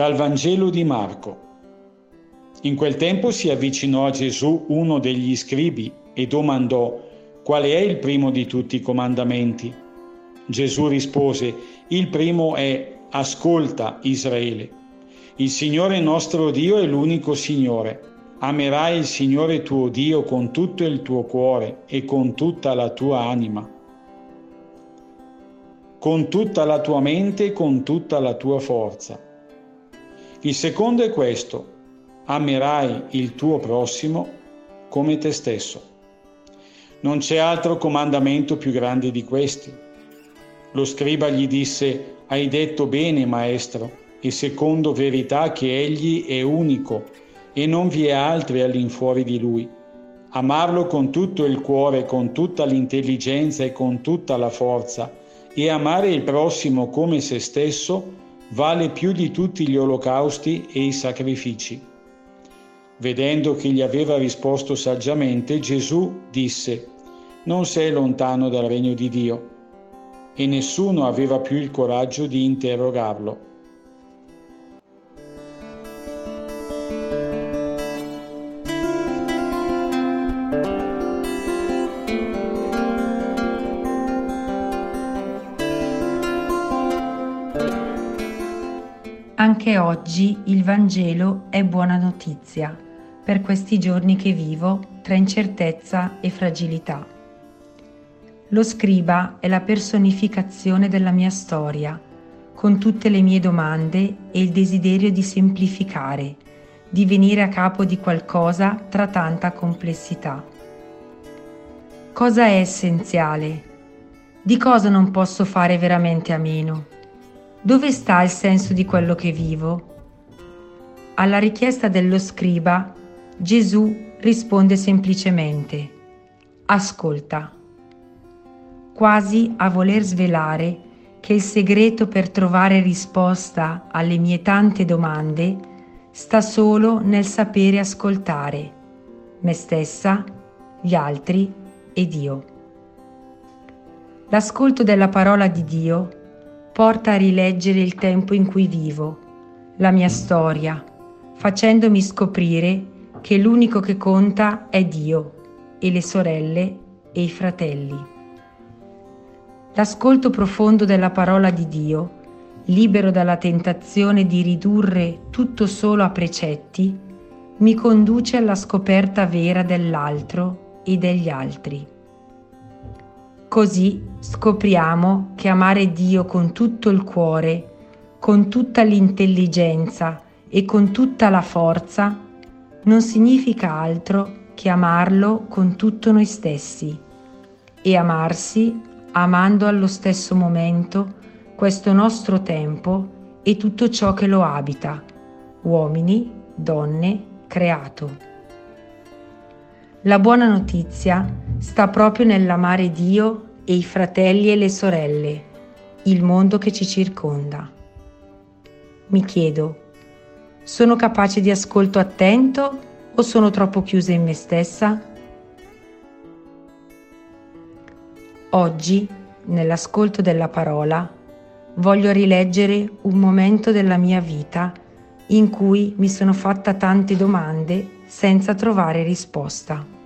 Dal Vangelo di Marco. In quel tempo si avvicinò a Gesù uno degli scribi e domandò qual è il primo di tutti i comandamenti. Gesù rispose, il primo è ascolta Israele. Il Signore nostro Dio è l'unico Signore. Amerai il Signore tuo Dio con tutto il tuo cuore e con tutta la tua anima, con tutta la tua mente e con tutta la tua forza. Il secondo è questo, amerai il tuo prossimo come te stesso. Non c'è altro comandamento più grande di questi. Lo scriba gli disse, hai detto bene, maestro, e secondo verità che egli è unico e non vi è altri all'infuori di lui. Amarlo con tutto il cuore, con tutta l'intelligenza e con tutta la forza, e amare il prossimo come se stesso vale più di tutti gli olocausti e i sacrifici. Vedendo che gli aveva risposto saggiamente, Gesù disse, Non sei lontano dal regno di Dio. E nessuno aveva più il coraggio di interrogarlo. Anche oggi il Vangelo è buona notizia per questi giorni che vivo tra incertezza e fragilità. Lo scriba è la personificazione della mia storia, con tutte le mie domande e il desiderio di semplificare, di venire a capo di qualcosa tra tanta complessità. Cosa è essenziale? Di cosa non posso fare veramente a meno? Dove sta il senso di quello che vivo? Alla richiesta dello scriba, Gesù risponde semplicemente, ascolta, quasi a voler svelare che il segreto per trovare risposta alle mie tante domande sta solo nel sapere ascoltare me stessa, gli altri e Dio. L'ascolto della parola di Dio porta a rileggere il tempo in cui vivo, la mia storia, facendomi scoprire che l'unico che conta è Dio e le sorelle e i fratelli. L'ascolto profondo della parola di Dio, libero dalla tentazione di ridurre tutto solo a precetti, mi conduce alla scoperta vera dell'altro e degli altri. Così scopriamo che amare Dio con tutto il cuore, con tutta l'intelligenza e con tutta la forza non significa altro che amarlo con tutto noi stessi e amarsi amando allo stesso momento questo nostro tempo e tutto ciò che lo abita, uomini, donne, creato. La buona notizia sta proprio nell'amare Dio e i fratelli e le sorelle, il mondo che ci circonda. Mi chiedo, sono capace di ascolto attento o sono troppo chiusa in me stessa? Oggi, nell'ascolto della parola, voglio rileggere un momento della mia vita in cui mi sono fatta tante domande senza trovare risposta.